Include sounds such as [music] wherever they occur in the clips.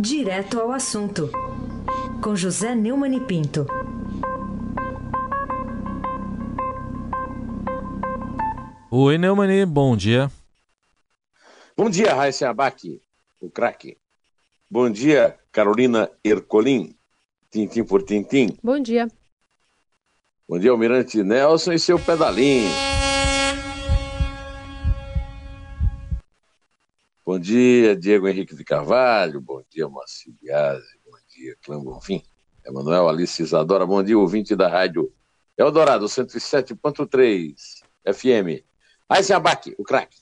Direto ao assunto, com José Neumann e Pinto. Oi, Neumani, bom dia. Bom dia, Raíssa Abac, o craque. Bom dia, Carolina Ercolim, tintim por tintim. Bom dia. Bom dia, Almirante Nelson e seu pedalinho. Bom dia, Diego Henrique de Carvalho. Bom dia, Moacir Biasi. Bom dia, Clã Bonfim. Emanuel Alice Isadora. Bom dia, ouvinte da rádio Eldorado 107.3 FM. Se abaque, o craque.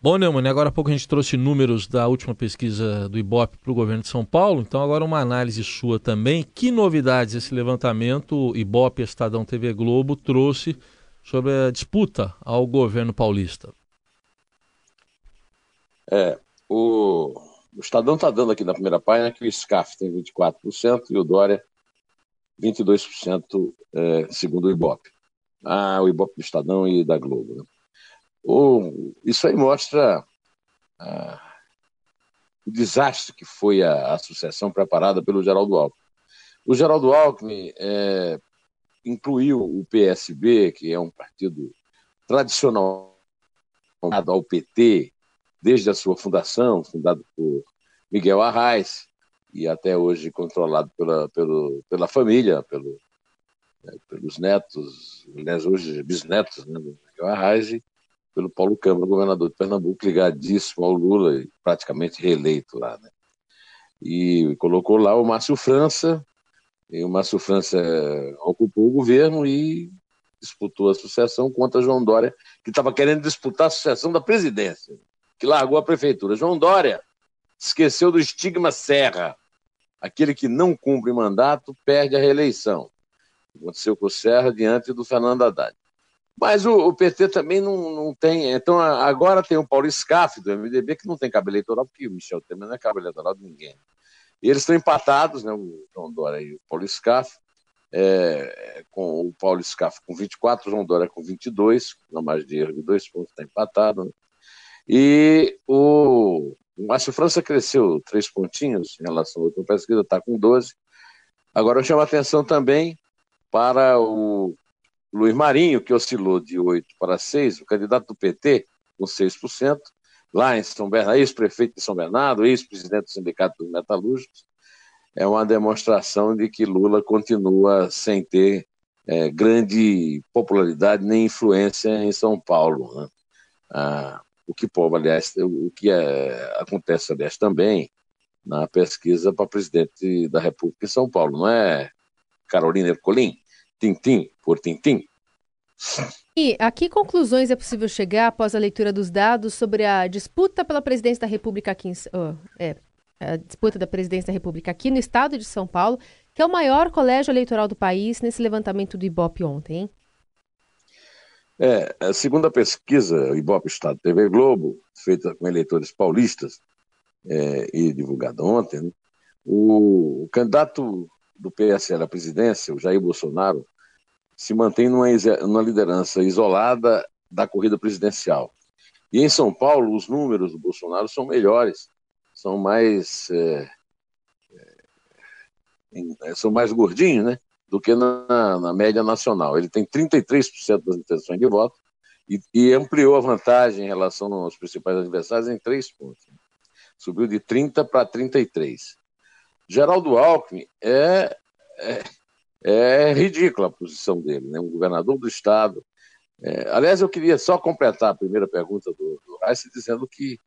Bom, Neumann, agora há pouco a gente trouxe números da última pesquisa do Ibope para o governo de São Paulo, então agora uma análise sua também. Que novidades esse levantamento Ibope Estadão TV Globo trouxe sobre a disputa ao governo paulista? É, o, o Estadão está dando aqui na primeira página que o SCAF tem 24% e o Dória 22%, é, segundo o Ibope. Ah, o Ibope do Estadão e da Globo. Né? O, isso aí mostra ah, o desastre que foi a, a, sucessão preparada pelo Geraldo Alckmin. O Geraldo Alckmin é, incluiu o PSB, que é um partido tradicional ao PT, desde a sua fundação, fundado por Miguel Arraes, e até hoje controlado pela, pelo, pela família, pelo, né, pelos netos, aliás, hoje bisnetos né, do Miguel Arraes, e pelo Paulo Câmara, governador de Pernambuco, ligadíssimo ao Lula e praticamente reeleito lá. Né? E colocou lá o Márcio França, e o Márcio França ocupou o governo e disputou a sucessão contra João Dória, que estava querendo disputar a sucessão da presidência que largou a prefeitura. João Dória esqueceu do estigma Serra. Aquele que não cumpre mandato perde a reeleição. Aconteceu com o Serra diante do Fernando Haddad. Mas o, o, PT também não, não tem. Então, agora tem o Paulo Scaff do MDB, que não tem cabo eleitoral, porque o Michel Temer não é cabo eleitoral de ninguém. E eles estão empatados, né, o João Dória e o Paulo Scaff, é, com o Paulo Scaff com 24, o João Dória com 22, não mais de erro de dois pontos, está empatado. Né? E o, o Márcio França cresceu três pontinhos em relação à outra pesquisa, está com 12. Agora eu chamo a atenção também para o Luiz Marinho, que oscilou de 8 para 6, o candidato do PT, com 6%, lá em São Bernardo, ex-prefeito de São Bernardo, ex-presidente do Sindicato dos Metalúrgicos, é uma demonstração de que Lula continua sem ter é, grande popularidade nem influência em São Paulo. Né? Ah, o que pode, aliás, o que é, acontece, aliás, também na pesquisa para presidente da República em São Paulo, não é, Carolina Ercolim? Tintim por tintim. E a que conclusões é possível chegar após a leitura dos dados sobre a disputa pela presidência da República aqui em, oh, é, a disputa da presidência da República aqui no estado de São Paulo, que é o maior colégio eleitoral do país nesse levantamento do Ibope ontem, hein? É, a segunda pesquisa, Ibope Estado TV Globo, feita com eleitores paulistas é, e divulgada ontem, né, o, o, candidato do PSL à presidência, o Jair Bolsonaro, se mantém numa, numa liderança isolada da corrida presidencial. E em São Paulo, os números do Bolsonaro são melhores, são mais. É, é, são mais gordinhos, né? Do que na, na média nacional. Ele tem 33% das intenções de voto e, e, ampliou a vantagem em relação aos principais adversários em três pontos. Subiu de 30 para 33. Geraldo Alckmin é, é, é ridícula a posição dele, né? um governador do Estado. É, aliás, eu queria só completar a primeira pergunta do, do Reis dizendo que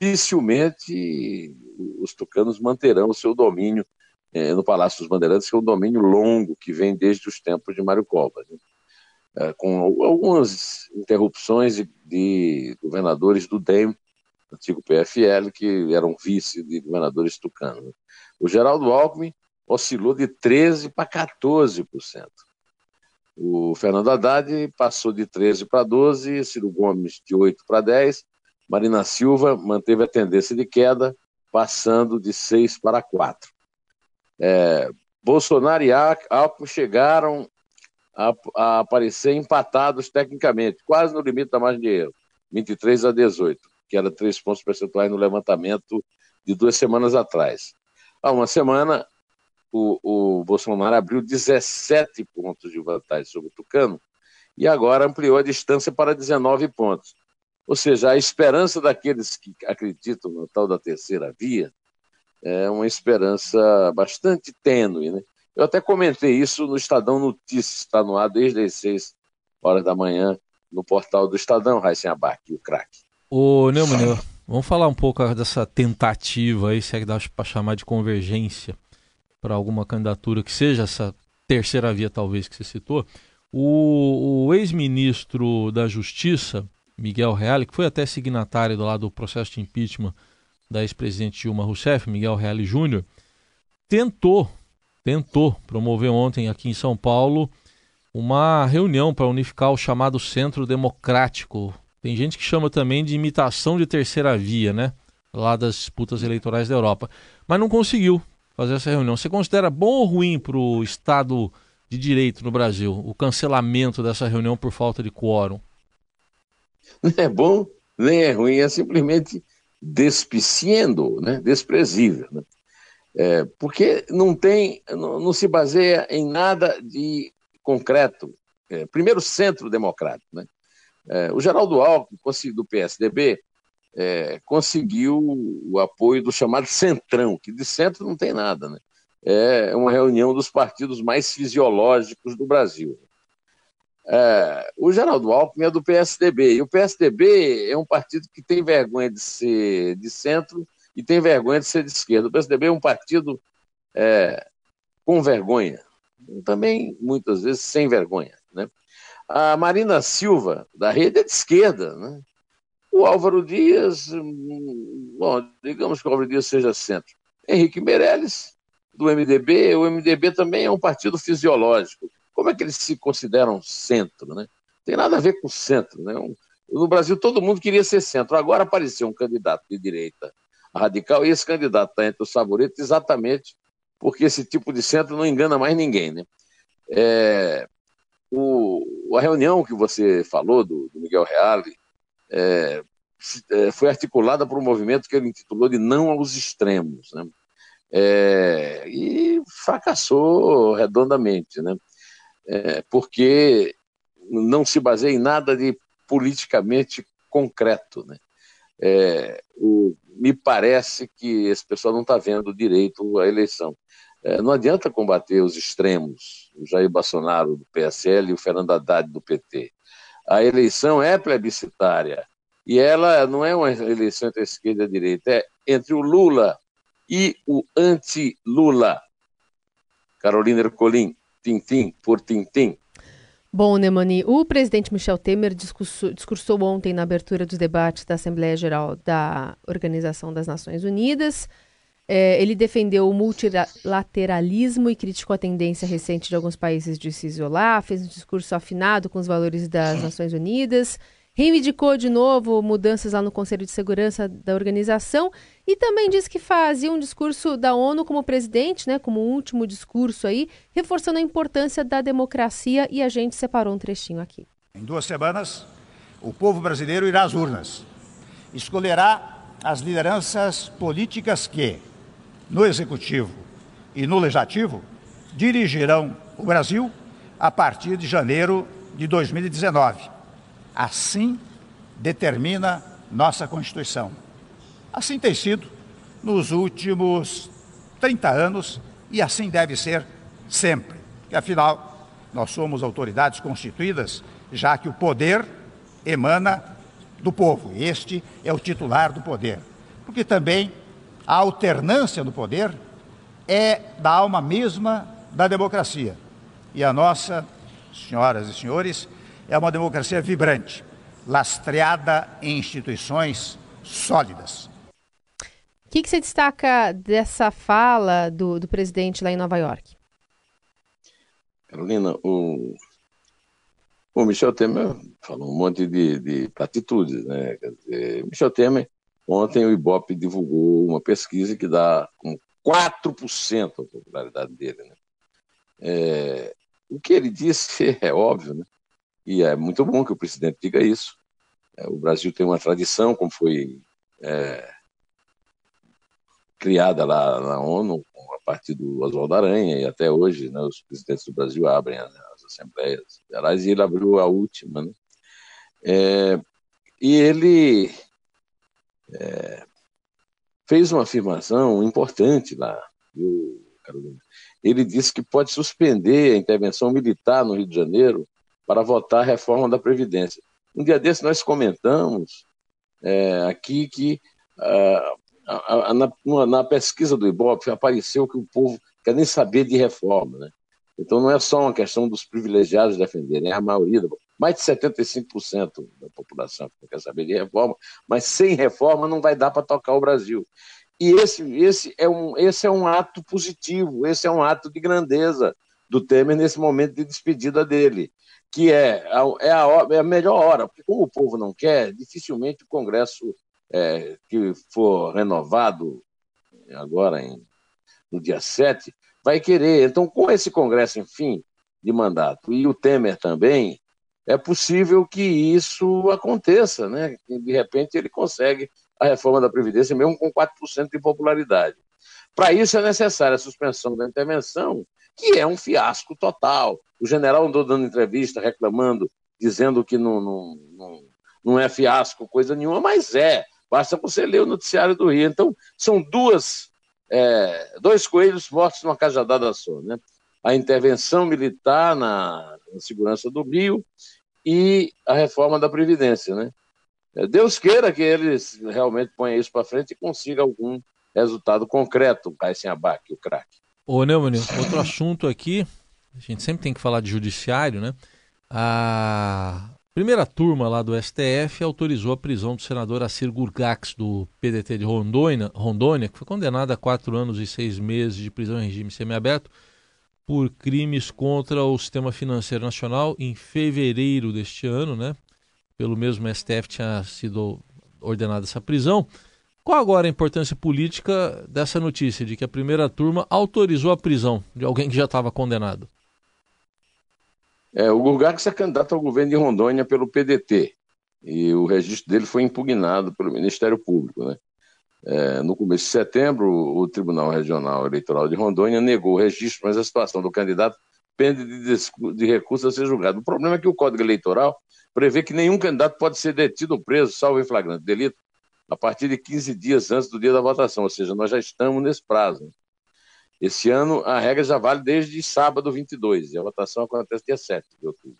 dificilmente os tucanos manterão o seu domínio é, no Palácio dos Bandeirantes, que é um domínio longo que vem desde os tempos de Mário Covas, né? é, com algumas interrupções de, de, governadores do DEM, antigo PFL, que eram vice de governadores tucanos. Né? O Geraldo Alckmin oscilou de 13% para 14%. O Fernando Haddad passou de 13 para 12, Ciro Gomes de 8 para 10, Marina Silva manteve a tendência de queda, passando de 6 para 4. É, Bolsonaro e Alckmin chegaram a, a, aparecer empatados tecnicamente, quase no limite da margem de erro, 23 a 18, que era três pontos percentuais no levantamento de duas semanas atrás. Há uma semana, o, o Bolsonaro abriu 17 pontos de vantagem sobre o Tucano e agora ampliou a distância para 19 pontos. Ou seja, a esperança daqueles que acreditam no tal da terceira via é uma esperança bastante tênue. Né? Eu até comentei isso no Estadão Notícias, está no ar desde as 6 horas da manhã, no portal do Estadão, Raíssen Abac, o craque. Ô, Neumann, vamos falar um pouco dessa tentativa aí, se é que dá para chamar de convergência para alguma candidatura que seja essa terceira via, talvez, que você citou. O, o ex-ministro da Justiça, Miguel Reale, que foi até signatário do lado do processo de impeachment da ex-presidente Dilma Rousseff, Miguel Reale Júnior, tentou, tentou promover ontem aqui em São Paulo uma reunião para unificar o chamado Centro Democrático. Tem gente que chama também de imitação de terceira via, né? Lá das disputas eleitorais da Europa. Mas não conseguiu fazer essa reunião. Você considera bom ou ruim para o Estado de Direito no Brasil o cancelamento dessa reunião por falta de quórum? Não [laughs] é bom, nem é ruim, é simplesmente despiciendo, né? desprezível. Né? É, porque não tem, não, não, se baseia em nada de concreto. É, primeiro, centro democrático. Né? É, o Geraldo Alckmin, do PSDB, é, conseguiu o apoio do chamado Centrão, que de centro não tem nada. Né? É uma reunião dos partidos mais fisiológicos do Brasil. É, o Geraldo Alckmin é do PSDB, e o PSDB é um partido que tem vergonha de ser de centro e tem vergonha de ser de esquerda. O PSDB é um partido é, com vergonha, também muitas vezes sem vergonha. Né? A Marina Silva, da rede, é de esquerda. Né? O Álvaro Dias, hum, bom, digamos que o Álvaro Dias seja centro. Henrique Meirelles, do MDB, o MDB também é um partido fisiológico. Como é que eles se consideram centro? Né? Tem nada a ver com centro. Né? No Brasil, todo mundo queria ser centro. Agora apareceu um candidato de direita radical, e esse candidato está entre os favoritos exatamente porque esse tipo de centro não engana mais ninguém. Né? É, o, a reunião que você falou do, do Miguel Reale é, é, foi articulada por um movimento que ele intitulou de Não aos Extremos. Né? É, e fracassou redondamente, né? É, porque não se baseia em nada de politicamente concreto. Né? É, o, me parece que esse pessoal não está vendo direito a eleição. É, não adianta combater os extremos, o Jair Bolsonaro do PSL e o Fernando Haddad do PT. A eleição é plebiscitária e ela não é uma eleição entre a esquerda e a direita, é entre o Lula e o anti-Lula. Carolina Ercolim, tintim por tintim. Bom, Nemani, o presidente Michel Temer discursou, discursou ontem na abertura dos debates da Assembleia Geral da Organização das Nações Unidas. É, ele defendeu o multilateralismo e criticou a tendência recente de alguns países de se isolar, fez um discurso afinado com os valores das Nações Unidas reivindicou de novo mudanças lá no Conselho de Segurança da organização e também disse que fazia um discurso da ONU como presidente, né, como último discurso aí, reforçando a importância da democracia e a gente separou um trechinho aqui. Em duas semanas, o povo brasileiro irá às urnas. Escolherá as lideranças políticas que, no executivo e no legislativo, dirigirão o Brasil a partir de janeiro de 2019 Assim determina nossa Constituição. Assim tem sido nos últimos 30 anos e assim deve ser sempre. Que afinal, nós somos autoridades constituídas, já que o poder emana do povo. Este é o titular do poder. Porque também a alternância do poder é da alma mesma da democracia. E a nossa, senhoras e senhores, é uma democracia vibrante, lastreada em instituições sólidas. O que, que, você destaca dessa fala do, do presidente lá em Nova York? Carolina, o, o Michel Temer falou um monte de, de platitudes, né? Quer dizer, Michel Temer, ontem o Ibope divulgou uma pesquisa que dá com 4% a popularidade dele, né? É, o que ele disse [laughs] é óbvio, né? E é muito bom que o presidente diga isso. É, o Brasil tem uma tradição, como foi é, criada lá na ONU a partir do Oswaldo Aranha e até hoje, né, os presidentes do Brasil abrem as, as assembleias gerais e ele abriu a última, né? É, e ele é, fez uma afirmação importante lá, viu, Carolina? Ele disse que pode suspender a intervenção militar no Rio de Janeiro para votar a reforma da Previdência. Um dia desse nós comentamos é, aqui que ah, a, a, na, na, pesquisa do Ibope apareceu que o povo quer nem saber de reforma. Né? Então não é só uma questão dos privilegiados defenderem, é a maioria, mais de 75% da população que quer saber de reforma, mas sem reforma não vai dar para tocar o Brasil. E esse, esse, é um, esse é um ato positivo, esse é um ato de grandeza do Temer nesse momento de despedida dele, que é a, é a, é a melhor hora, porque como o povo não quer, dificilmente o Congresso é, que for renovado agora em, no dia 7, vai querer. Então, com esse Congresso, enfim, de mandato, e o Temer também, é possível que isso aconteça, né? De repente ele consegue a reforma da Previdência, mesmo com 4% de popularidade. Para isso é necessária a suspensão da intervenção, que é um fiasco total. O general andou dando entrevista reclamando, dizendo que não, não, não, não é fiasco coisa nenhuma, mas é. Basta você ler o noticiário do Rio. Então, são duas, é, dois coelhos mortos numa cajadada só. Né? A intervenção militar na, na segurança do Rio e a reforma da Previdência. Né? É, Deus queira que eles realmente ponham isso para frente e consiga algum resultado concreto, o sem abaque, o craque. Ô, Neumann, outro assunto aqui, a gente sempre tem que falar de judiciário, né? A primeira turma lá do STF autorizou a prisão do senador Assir Gurgax, do PDT de Rondônia, Rondônia, que foi condenado a quatro anos e seis meses de prisão em regime semiaberto por crimes contra o sistema financeiro nacional em fevereiro deste ano, né? Pelo mesmo STF tinha sido ordenada essa prisão. Qual agora a importância política dessa notícia de que a primeira turma autorizou a prisão de alguém que já estava condenado? É, o Gurgax é candidato ao governo de Rondônia pelo PDT e o registro dele foi impugnado pelo Ministério Público. Né? É, no começo de setembro, o Tribunal Regional Eleitoral de Rondônia negou o registro, mas a situação do candidato pende de, de recurso a ser julgado. O problema é que o Código Eleitoral prevê que nenhum candidato pode ser detido ou preso, salvo em flagrante delito, a partir de 15 dias antes do dia da votação, ou seja, nós já estamos nesse prazo. Esse ano, a regra já vale desde sábado 22, e a votação acontece dia 7 de outubro.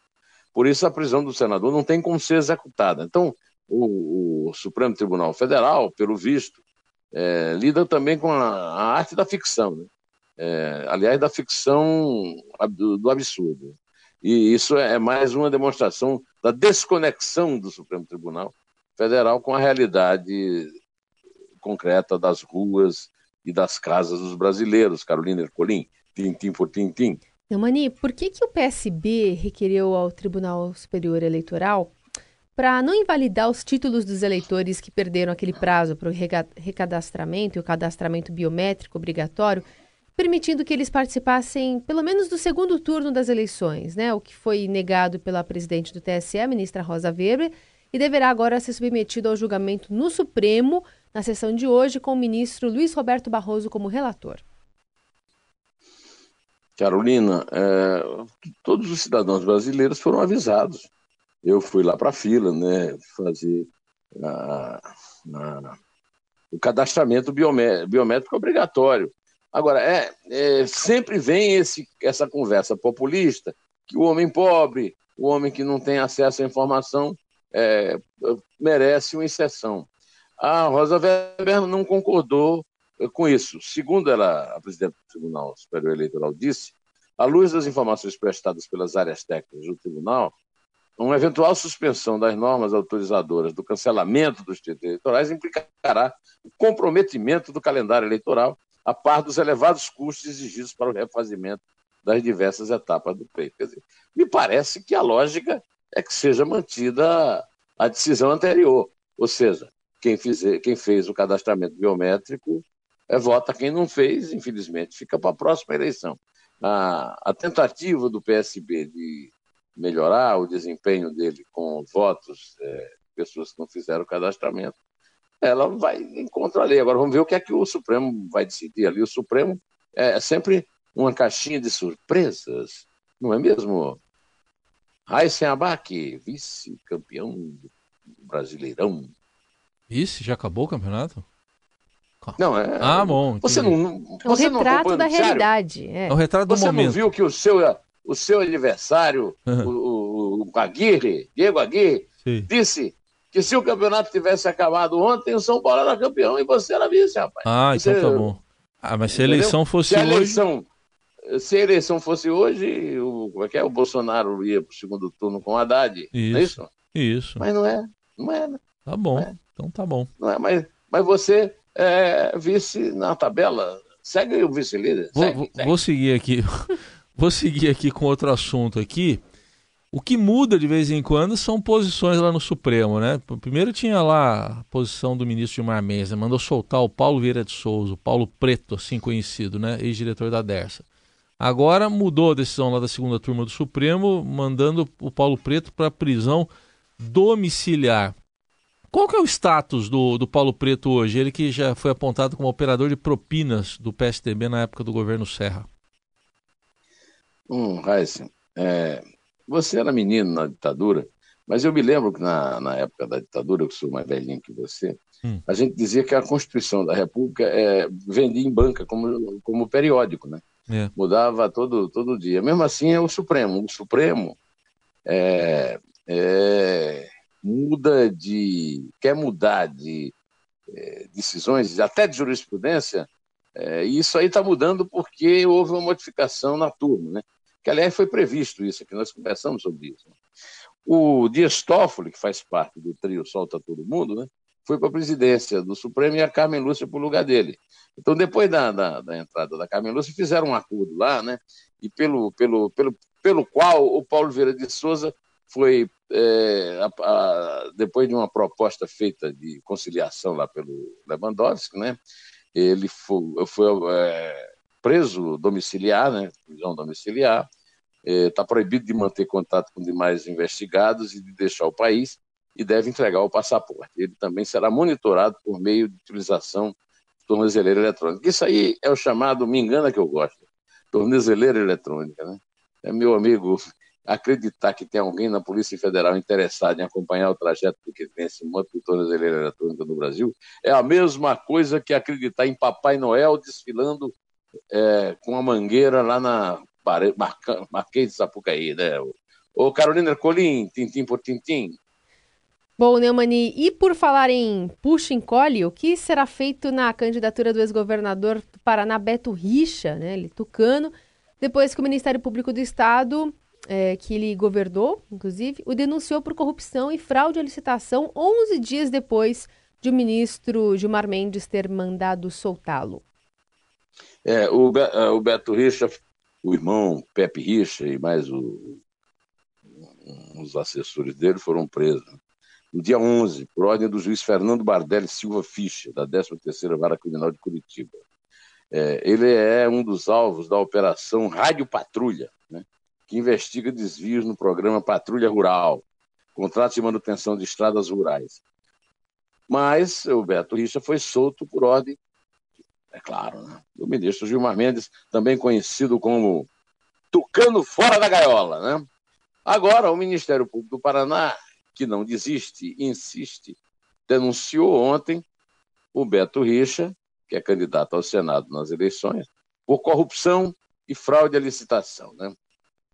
Por isso, a prisão do senador não tem como ser executada. Então, o, o Supremo Tribunal Federal, pelo visto, é, lida também com a, a arte da ficção, né? é, aliás, da ficção do, do, absurdo. E isso é, é mais uma demonstração da desconexão do Supremo Tribunal Federal com a realidade concreta das ruas, e das casas dos brasileiros, Carolina Ercolim, tintim por tintim. Mani, por que, que o PSB requereu ao Tribunal Superior Eleitoral para não invalidar os títulos dos eleitores que perderam aquele prazo para o recadastramento e o cadastramento biométrico obrigatório, permitindo que eles participassem pelo menos do segundo turno das eleições, né? O que foi negado pela presidente do TSE, ministra Rosa Weber, e deverá agora ser submetido ao julgamento no Supremo na sessão de hoje com o ministro Luiz Roberto Barroso como relator. Carolina, é, todos os cidadãos brasileiros foram avisados. Eu fui lá para a fila, né, fazer a, a, o cadastramento biométrico obrigatório. Agora, é, é, sempre vem esse, essa conversa populista que o homem pobre, o homem que não tem acesso à informação, é, merece uma exceção. A Rosa Weber não concordou eh, com isso. Segundo ela, a presidente do Tribunal Superior Eleitoral disse, à luz das informações prestadas pelas áreas técnicas do tribunal, uma eventual suspensão das normas autorizadoras do cancelamento dos títulos eleitorais implicará o comprometimento do calendário eleitoral a par dos elevados custos exigidos para o refazimento das diversas etapas do pleito. Quer dizer, me parece que a lógica é que seja mantida a decisão anterior, ou seja, quem, fizer, quem fez o cadastramento biométrico é, vota, quem não fez, infelizmente, fica para a próxima eleição. A, a tentativa do PSB de melhorar o desempenho dele com votos, é, pessoas que não fizeram o cadastramento, ela vai encontrar a lei. Agora vamos ver o que é que o Supremo vai decidir ali. O Supremo é sempre uma caixinha de surpresas, não é mesmo? Raíssen Abac, vice-campeão do Brasileirão. Vice? Já acabou o campeonato? Não, é. Ah, bom. Você não. Você é um retrato da realidade. É. é o retrato do você momento. Você não viu que o seu, o seu adversário, uhum. o, o, Aguirre, Diego Aguirre, Sim. disse que se o campeonato tivesse acabado ontem, o São Paulo era campeão e você era vice, rapaz. Ah, você, então tá bom. Ah, mas se a eleição fosse se a eleição, hoje... Se a eleição fosse hoje, o, é que é, o Bolsonaro ia para o segundo turno com o Haddad. Isso. Não é isso? Isso. Mas não é. Não é, né? Tá bom. É. Então tá bom. Não é, mas, mas você é vice na tabela. Segue o vice-líder. Vou, vou, vou seguir aqui. [laughs] vou seguir aqui com outro assunto aqui. O que muda de vez em quando são posições lá no Supremo, né? Primeiro tinha lá a posição do ministro Gilmar Mendes, né? mandou soltar o Paulo Vieira de Souza, o Paulo Preto, assim conhecido, né? Ex-diretor da Dersa. Agora mudou a decisão lá da segunda turma do Supremo, mandando o Paulo Preto para prisão domiciliar. Qual que é o status do, do Paulo Preto hoje? Ele que já foi apontado como operador de propinas do PSDB na época do governo Serra. Hum, Heisen, é, você era menino na ditadura, mas eu me lembro que na, na época da ditadura, eu sou mais velhinho que você, hum. a gente dizia que a Constituição da República é, vendia em banca como, como periódico, né? É. Mudava todo, todo dia. Mesmo assim é o Supremo. O Supremo é, é muda de. quer mudar de é, decisões, até de jurisprudência, é, e isso aí está mudando porque houve uma modificação na turma, né? Que aliás foi previsto isso, que nós conversamos sobre isso. Né? O Dias Toffoli, que faz parte do trio Solta Todo Mundo, né? Foi para a presidência do Supremo e a Carmen Lúcia para o lugar dele. Então, depois da, da, da, entrada da Carmen Lúcia, fizeram um acordo lá, né? E pelo, pelo, pelo, pelo qual o Paulo Vieira de Souza foi, é, a, a, depois de uma proposta feita de conciliação lá pelo Lewandowski, né, ele foi, foi é, preso domiciliar, né, prisão domiciliar, está é, proibido de manter contato com demais investigados e de deixar o país e deve entregar o passaporte. Ele também será monitorado por meio de utilização de tornozeleira eletrônica. Isso aí é o chamado, me engana que eu gosto, tornozeleira eletrônica, né? É meu amigo acreditar que tem alguém na Polícia Federal interessado em acompanhar o trajeto do que tem esse monte de tornozeleira eletrônica no Brasil, é a mesma coisa que acreditar em Papai Noel desfilando é, com a mangueira lá na Marquês de Sapucaí, né? Ô Carolina Colim, tintim por tintim. Bom, Neumani, e por falar em puxa encolhe, o que será feito na candidatura do ex-governador do Paraná, Beto Richa, né, ele tucano, depois que o Ministério Público do Estado é, que ele governou, inclusive, o denunciou por corrupção e fraude à licitação 11 dias depois de o ministro Gilmar Mendes ter mandado soltá-lo. É, o, é, o Beto Richa, o irmão Pepe Richa e mais o, os assessores dele foram presos. No dia 11, por ordem do juiz Fernando Bardelli Silva Fischer, da 13ª Vara Criminal de Curitiba. É, ele é um dos alvos da operação Rádio Patrulha, né? que investiga desvios no programa Patrulha Rural, contrato de manutenção de estradas rurais. Mas o Beto Richa foi solto por ordem, é claro, né, do ministro Gilmar Mendes, também conhecido como Tucano fora da gaiola. Né? Agora, o Ministério Público do Paraná, que não desiste, insiste, denunciou ontem o Beto Richa, que é candidato ao Senado nas eleições, por corrupção e fraude à licitação. Né?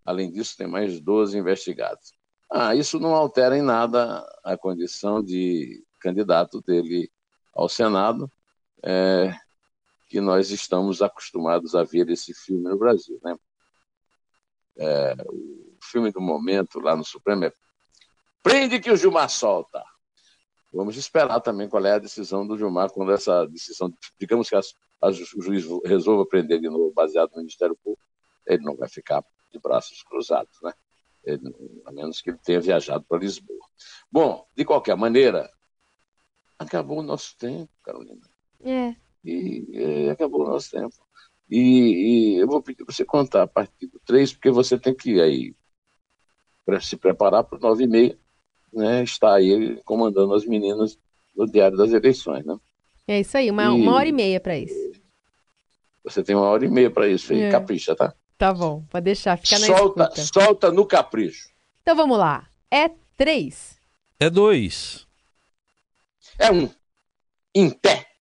Além disso, tem mais 12 investigados. Ah, isso não altera em nada a condição de candidato dele ao Senado, é, que nós estamos acostumados a ver esse filme no Brasil. Né? É, o filme do momento lá no Supremo é Prende que o Gilmar solta. Vamos esperar também qual é a decisão do Gilmar quando essa decisão, digamos que a, a, o juiz resolva prender de novo, baseado no Ministério Público, ele não vai ficar de braços cruzados, né? Ele, a menos que ele tenha viajado para Lisboa. Bom, de qualquer maneira, acabou o nosso tempo, Carolina. É. E é, acabou o nosso tempo. E, e eu vou pedir para você contar a partir do 3, porque você tem que aí para se preparar para o 9 e meia, né? Está aí comandando as meninas no Diário das Eleições, né? É isso aí, uma, e... uma hora e meia para isso. Você tem uma hora e meia para isso, aí. É. capricha, tá? Tá bom, pode deixar, fica na solta, escuta. Solta no capricho. Então vamos lá. É três. É dois. É um. Em pé.